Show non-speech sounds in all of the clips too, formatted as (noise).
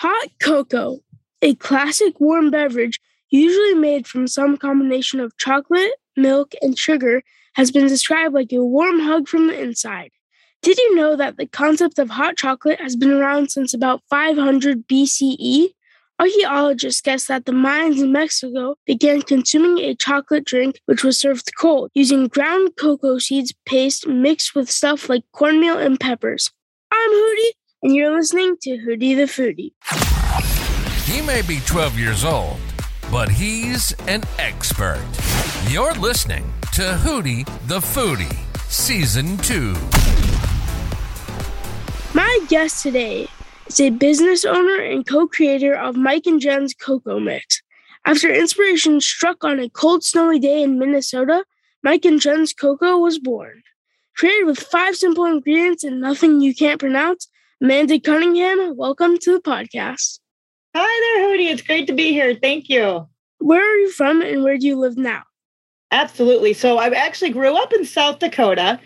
Hot cocoa, a classic warm beverage usually made from some combination of chocolate, milk, and sugar, has been described like a warm hug from the inside. Did you know that the concept of hot chocolate has been around since about 500 BCE? Archaeologists guess that the Mayans in Mexico began consuming a chocolate drink which was served cold, using ground cocoa seeds paste mixed with stuff like cornmeal and peppers. I'm Hootie, and you're listening to Hootie the Foodie. He may be 12 years old, but he's an expert. You're listening to Hootie the Foodie, Season 2. My guest today is a business owner and co creator of Mike and Jen's Cocoa Mix. After inspiration struck on a cold, snowy day in Minnesota, Mike and Jen's Cocoa was born. Created with five simple ingredients and nothing you can't pronounce, Amanda Cunningham, welcome to the podcast. Hi there, Hootie. It's great to be here. Thank you. Where are you from and where do you live now? Absolutely. So I actually grew up in South Dakota,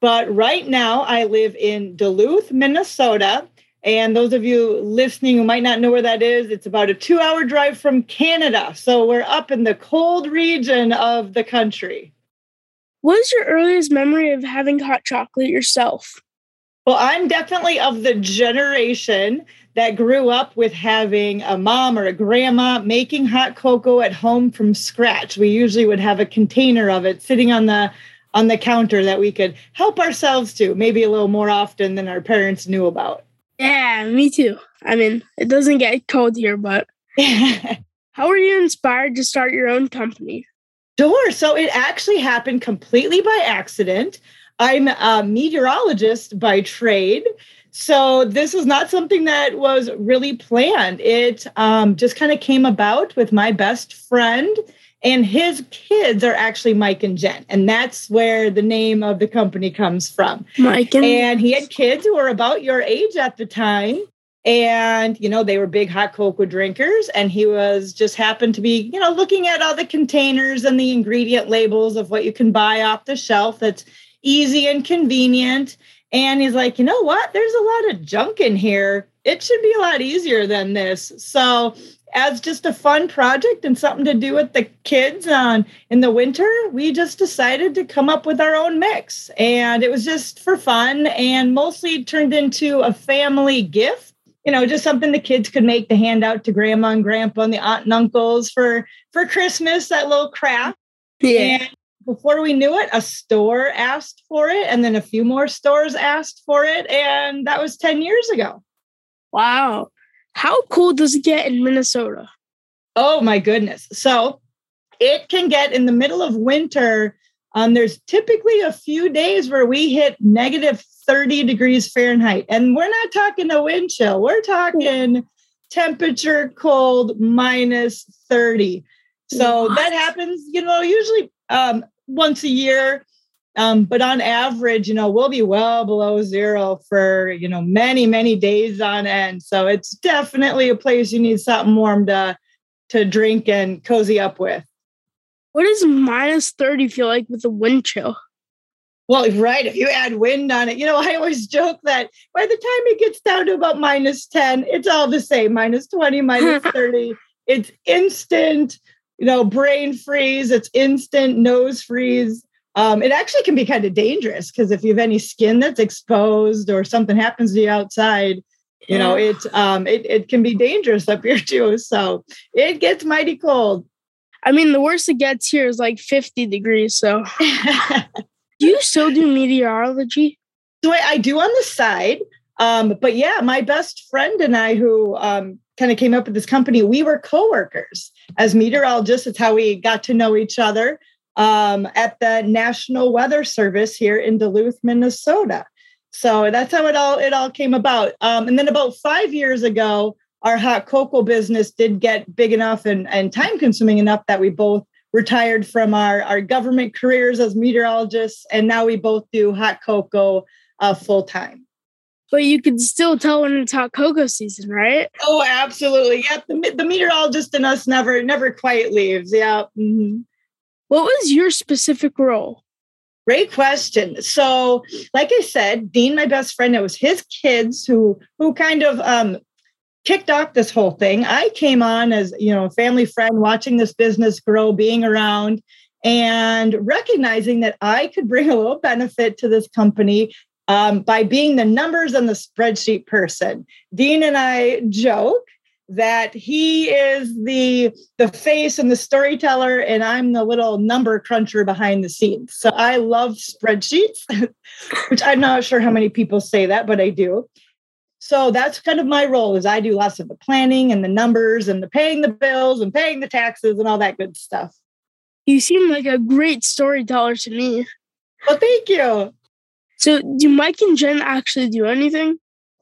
but right now I live in Duluth, Minnesota. And those of you listening who might not know where that is, it's about a two hour drive from Canada. So we're up in the cold region of the country. What is your earliest memory of having hot chocolate yourself? Well, I'm definitely of the generation that grew up with having a mom or a grandma making hot cocoa at home from scratch. We usually would have a container of it sitting on the on the counter that we could help ourselves to, maybe a little more often than our parents knew about. Yeah, me too. I mean, it doesn't get cold here, but (laughs) how were you inspired to start your own company? Sure. So it actually happened completely by accident. I'm a meteorologist by trade. So this was not something that was really planned. It um, just kind of came about with my best friend, and his kids are actually Mike and Jen, and that's where the name of the company comes from. Mike and, and he had kids who were about your age at the time. And, you know, they were big hot cocoa drinkers. And he was just happened to be, you know, looking at all the containers and the ingredient labels of what you can buy off the shelf that's easy and convenient. And he's like, you know what? There's a lot of junk in here. It should be a lot easier than this. So, as just a fun project and something to do with the kids on in the winter, we just decided to come up with our own mix. And it was just for fun and mostly turned into a family gift. You know, just something the kids could make to hand out to grandma and grandpa and the aunt and uncles for for Christmas, that little craft. Yeah. And before we knew it, a store asked for it, and then a few more stores asked for it. And that was 10 years ago. Wow. How cold does it get in Minnesota? Oh, my goodness. So it can get in the middle of winter. Um, there's typically a few days where we hit negative 30 degrees Fahrenheit. And we're not talking a wind chill, we're talking temperature cold minus 30. So that happens, you know, usually um, once a year. Um, but on average, you know, we'll be well below zero for, you know, many, many days on end. So it's definitely a place you need something warm to to drink and cozy up with. What does minus 30 feel like with a wind chill? Well, right. If you add wind on it, you know, (laughs) I always joke that by the time it gets down to about minus 10, it's all the same minus 20, minus (laughs) 30. It's instant, you know, brain freeze, it's instant nose freeze. Um, it actually can be kind of dangerous because if you have any skin that's exposed or something happens to you outside, you know, it um it, it can be dangerous up here too. So it gets mighty cold. I mean, the worst it gets here is like 50 degrees. So, (laughs) do you still do meteorology? So I, I do on the side. Um, but yeah, my best friend and I, who um, kind of came up with this company, we were coworkers as meteorologists. It's how we got to know each other um, at the National Weather Service here in Duluth, Minnesota. So that's how it all it all came about. Um, and then about five years ago, our hot cocoa business did get big enough and, and time consuming enough that we both retired from our, our government careers as meteorologists, and now we both do hot cocoa uh, full time. But you can still tell when it's hot cocoa season, right? Oh, absolutely. Yep. The, the meteorologist in us never never quite leaves. Yeah. mhm. What was your specific role? Great question. So, like I said, Dean, my best friend, it was his kids who who kind of um, kicked off this whole thing. I came on as, you know, a family friend watching this business grow, being around and recognizing that I could bring a little benefit to this company um, by being the numbers and the spreadsheet person. Dean and I joke that he is the the face and the storyteller and i'm the little number cruncher behind the scenes. So i love spreadsheets (laughs) which i'm not sure how many people say that but i do. So that's kind of my role is i do lots of the planning and the numbers and the paying the bills and paying the taxes and all that good stuff. You seem like a great storyteller to me. Well thank you so do mike and jen actually do anything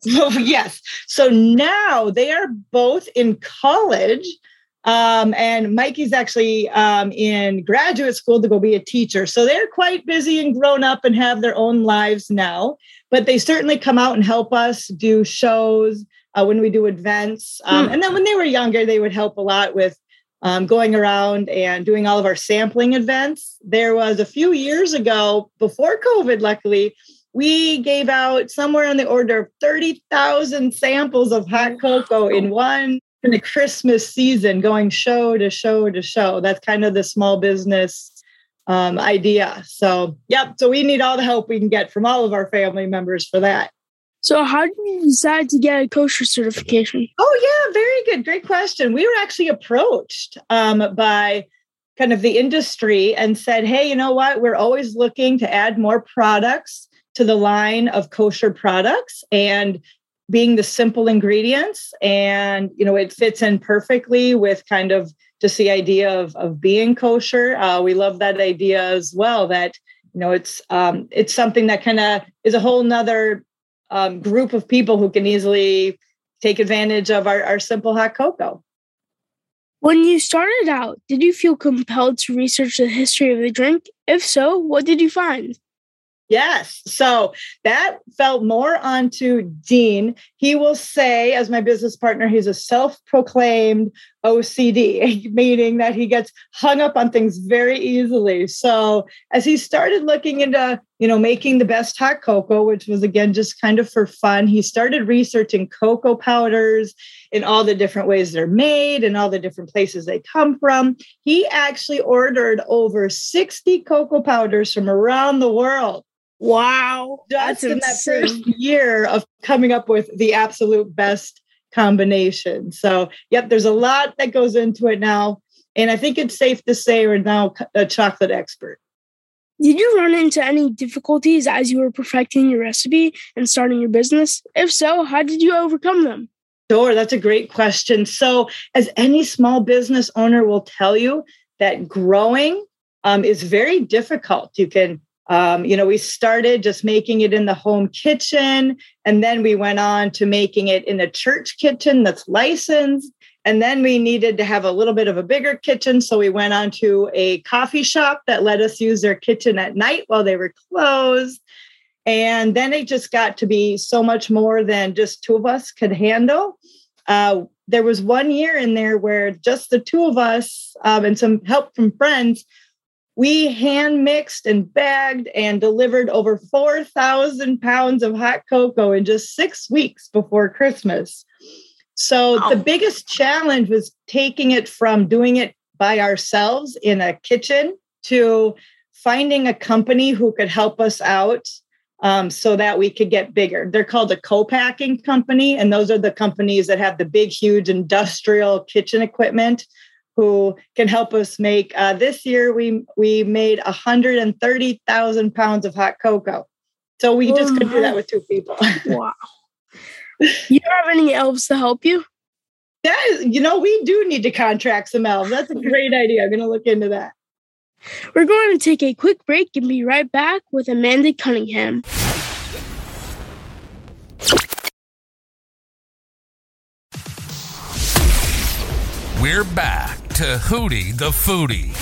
(laughs) Oh, yes. So now they are both in college. Um, and Mikey's actually um, in graduate school to go be a teacher. So they're quite busy and grown up and have their own lives now. But they certainly come out and help us do shows uh, when we do events. Um, hmm. And then when they were younger, they would help a lot with um, going around and doing all of our sampling events. There was a few years ago, before COVID, luckily, we gave out somewhere on the order of 30,000 samples of hot cocoa in one in the Christmas season, going show to show to show. That's kind of the small business um, idea. So, yep. So we need all the help we can get from all of our family members for that. So, how did you decide to get a kosher certification? Oh, yeah, very good. Great question. We were actually approached um, by kind of the industry and said, hey, you know what? We're always looking to add more products to the line of kosher products and being the simple ingredients and you know it fits in perfectly with kind of just the idea of, of being kosher uh, we love that idea as well that you know it's um, it's something that kind of is a whole nother um, group of people who can easily take advantage of our, our simple hot cocoa when you started out did you feel compelled to research the history of the drink if so what did you find Yes. So that felt more onto Dean. He will say, as my business partner, he's a self proclaimed OCD, (laughs) meaning that he gets hung up on things very easily. So as he started looking into, you know, making the best hot cocoa, which was again just kind of for fun, he started researching cocoa powders in all the different ways they're made and all the different places they come from. He actually ordered over 60 cocoa powders from around the world Wow. Just in that first year of coming up with the absolute best combination. So, yep, there's a lot that goes into it now. And I think it's safe to say we're now a chocolate expert. Did you run into any difficulties as you were perfecting your recipe and starting your business? If so, how did you overcome them? Sure, that's a great question. So, as any small business owner will tell you, that growing um, is very difficult. You can um, you know, we started just making it in the home kitchen, and then we went on to making it in a church kitchen that's licensed. And then we needed to have a little bit of a bigger kitchen. So we went on to a coffee shop that let us use their kitchen at night while they were closed. And then it just got to be so much more than just two of us could handle. Uh, there was one year in there where just the two of us um, and some help from friends we hand mixed and bagged and delivered over 4,000 pounds of hot cocoa in just six weeks before Christmas. So the biggest challenge was taking it from doing it by ourselves in a kitchen to finding a company who could help us out um, so that we could get bigger. They're called a co-packing company, and those are the companies that have the big, huge industrial kitchen equipment who can help us make. Uh, this year, we we made 130,000 pounds of hot cocoa. So we oh just could do that with two people. (laughs) wow. (laughs) You have any elves to help you? That is, you know, we do need to contract some elves. That's a great idea. I'm going to look into that. We're going to take a quick break and be right back with Amanda Cunningham. We're back to Hootie the Foodie.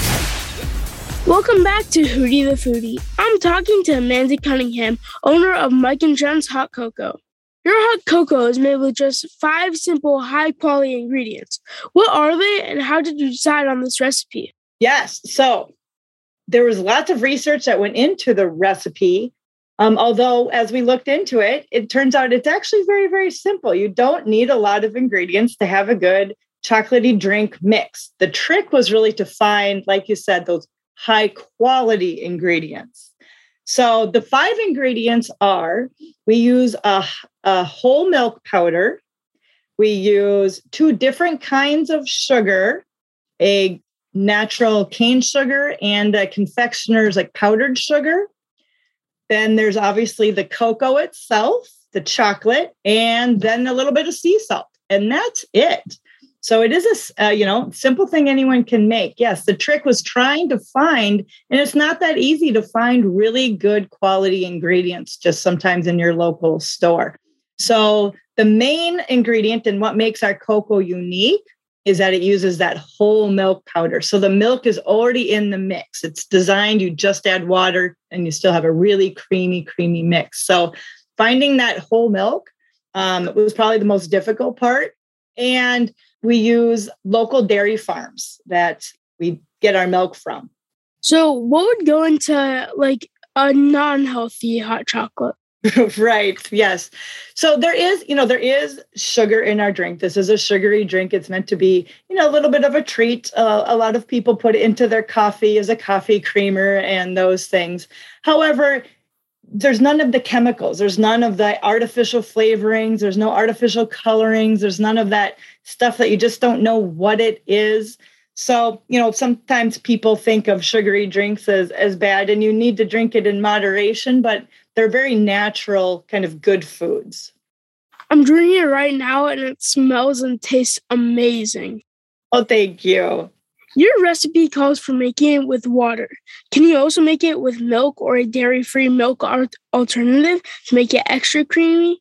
Welcome back to Hootie the Foodie. I'm talking to Amanda Cunningham, owner of Mike and Jen's Hot Cocoa. Your hot cocoa is made with just five simple, high quality ingredients. What are they, and how did you decide on this recipe? Yes. So there was lots of research that went into the recipe. Um, although, as we looked into it, it turns out it's actually very, very simple. You don't need a lot of ingredients to have a good chocolatey drink mix. The trick was really to find, like you said, those high quality ingredients. So the five ingredients are we use a, a whole milk powder, we use two different kinds of sugar, a natural cane sugar and a confectioner's like powdered sugar. Then there's obviously the cocoa itself, the chocolate, and then a little bit of sea salt. And that's it. So it is a uh, you know simple thing anyone can make. Yes, the trick was trying to find, and it's not that easy to find really good quality ingredients just sometimes in your local store. So the main ingredient and what makes our cocoa unique is that it uses that whole milk powder. So the milk is already in the mix. It's designed, you just add water and you still have a really creamy, creamy mix. So finding that whole milk um, was probably the most difficult part. And we use local dairy farms that we get our milk from. So, what would go into like a non healthy hot chocolate? (laughs) right. Yes. So there is, you know, there is sugar in our drink. This is a sugary drink. It's meant to be, you know, a little bit of a treat. Uh, a lot of people put it into their coffee as a coffee creamer and those things. However, there's none of the chemicals. There's none of the artificial flavorings. There's no artificial colorings. There's none of that stuff that you just don't know what it is. So, you know, sometimes people think of sugary drinks as, as bad and you need to drink it in moderation, but they're very natural, kind of good foods. I'm drinking it right now and it smells and tastes amazing. Oh, thank you. Your recipe calls for making it with water. Can you also make it with milk or a dairy free milk alternative to make it extra creamy?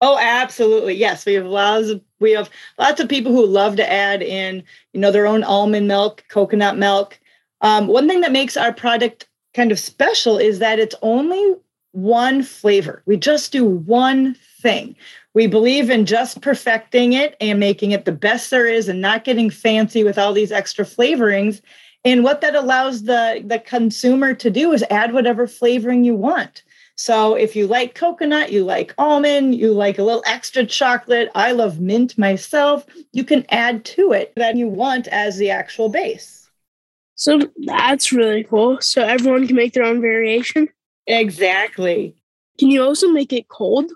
Oh, absolutely. Yes, we have lots of we have lots of people who love to add in, you know, their own almond milk, coconut milk. Um, one thing that makes our product kind of special is that it's only one flavor. We just do one thing. We believe in just perfecting it and making it the best there is and not getting fancy with all these extra flavorings. And what that allows the, the consumer to do is add whatever flavoring you want. So if you like coconut, you like almond, you like a little extra chocolate, I love mint myself, you can add to it that you want as the actual base. So that's really cool. So everyone can make their own variation? Exactly. Can you also make it cold?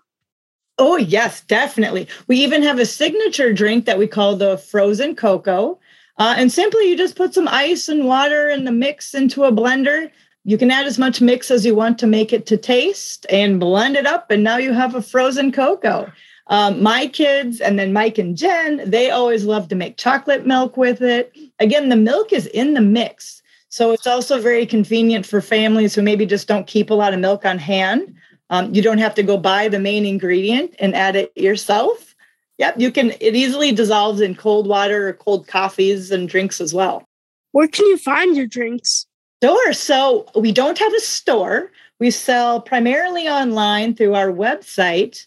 Oh, yes, definitely. We even have a signature drink that we call the frozen cocoa. Uh, and simply, you just put some ice and water in the mix into a blender. You can add as much mix as you want to make it to taste and blend it up. And now you have a frozen cocoa. Um, my kids, and then Mike and Jen, they always love to make chocolate milk with it. Again, the milk is in the mix. So it's also very convenient for families who maybe just don't keep a lot of milk on hand. Um, you don't have to go buy the main ingredient and add it yourself. Yep, you can. It easily dissolves in cold water or cold coffees and drinks as well. Where can you find your drinks? Sure. So we don't have a store. We sell primarily online through our website.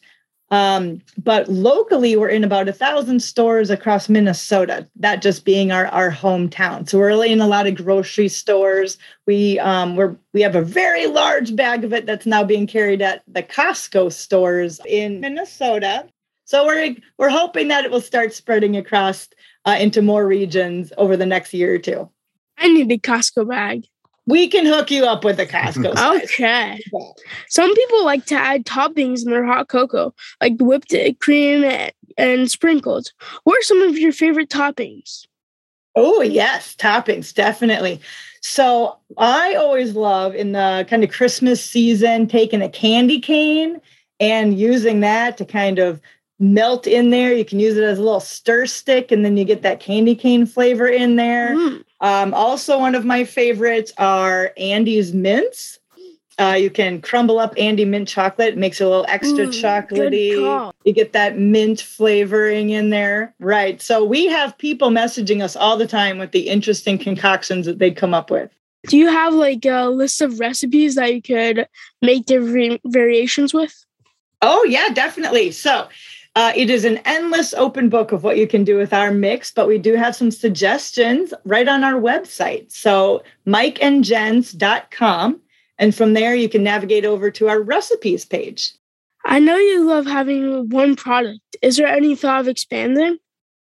Um, but locally, we're in about a thousand stores across Minnesota. That just being our our hometown. So we're in a lot of grocery stores. We um, we're we have a very large bag of it that's now being carried at the Costco stores in Minnesota. So we're we're hoping that it will start spreading across uh, into more regions over the next year or two. I need a Costco bag. We can hook you up with a Costco. (laughs) okay. Some people like to add toppings in their hot cocoa, like whipped cream and sprinkles. What are some of your favorite toppings? Oh, yes, toppings, definitely. So I always love in the kind of Christmas season taking a candy cane and using that to kind of melt in there. You can use it as a little stir stick, and then you get that candy cane flavor in there. Mm. Um, also, one of my favorites are Andes mints. Uh, you can crumble up Andy mint chocolate, makes it a little extra mm, chocolatey. You get that mint flavoring in there. Right. So we have people messaging us all the time with the interesting concoctions that they come up with. Do you have like a list of recipes that you could make different variations with? Oh, yeah, definitely. So uh, it is an endless open book of what you can do with our mix, but we do have some suggestions right on our website. So, mikeandjens.com. And from there, you can navigate over to our recipes page. I know you love having one product. Is there any thought of expanding?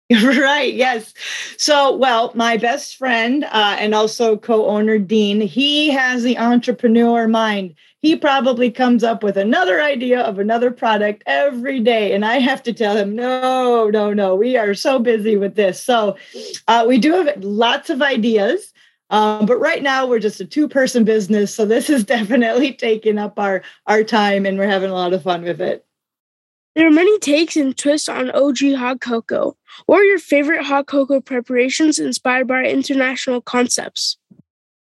(laughs) right yes. So well my best friend uh, and also co-owner dean he has the entrepreneur mind. He probably comes up with another idea of another product every day and i have to tell him no no no we are so busy with this. So uh, we do have lots of ideas um, but right now we're just a two person business so this is (laughs) definitely taking up our our time and we're having a lot of fun with it there are many takes and twists on OG hot cocoa. What are your favorite hot cocoa preparations inspired by international concepts?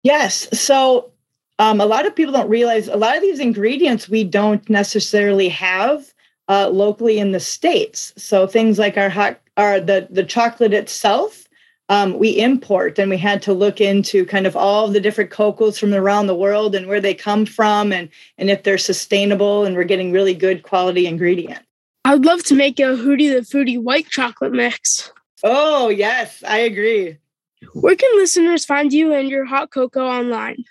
Yes. So, um, a lot of people don't realize a lot of these ingredients we don't necessarily have uh, locally in the states. So things like our hot, our the the chocolate itself, um, we import, and we had to look into kind of all the different cocos from around the world and where they come from, and and if they're sustainable, and we're getting really good quality ingredients. I'd love to make a Hootie the Foodie white chocolate mix. Oh, yes, I agree. Where can listeners find you and your hot cocoa online?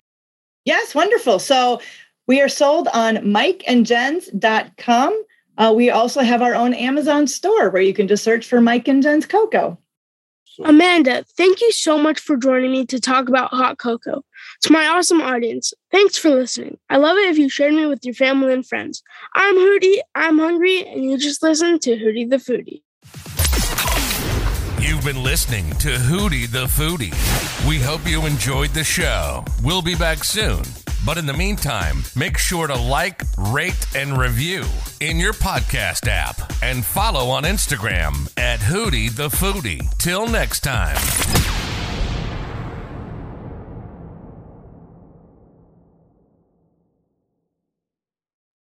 Yes, wonderful. So we are sold on mikeandjens.com. Uh, we also have our own Amazon store where you can just search for Mike and Jen's Cocoa. Amanda, thank you so much for joining me to talk about hot cocoa. To my awesome audience, thanks for listening. I love it if you shared me with your family and friends. I'm Hootie, I'm hungry, and you just listened to Hootie the Foodie. You've been listening to Hootie the Foodie. We hope you enjoyed the show. We'll be back soon. But in the meantime, make sure to like, rate, and review in your podcast app and follow on Instagram at Hootie the Foodie. Till next time.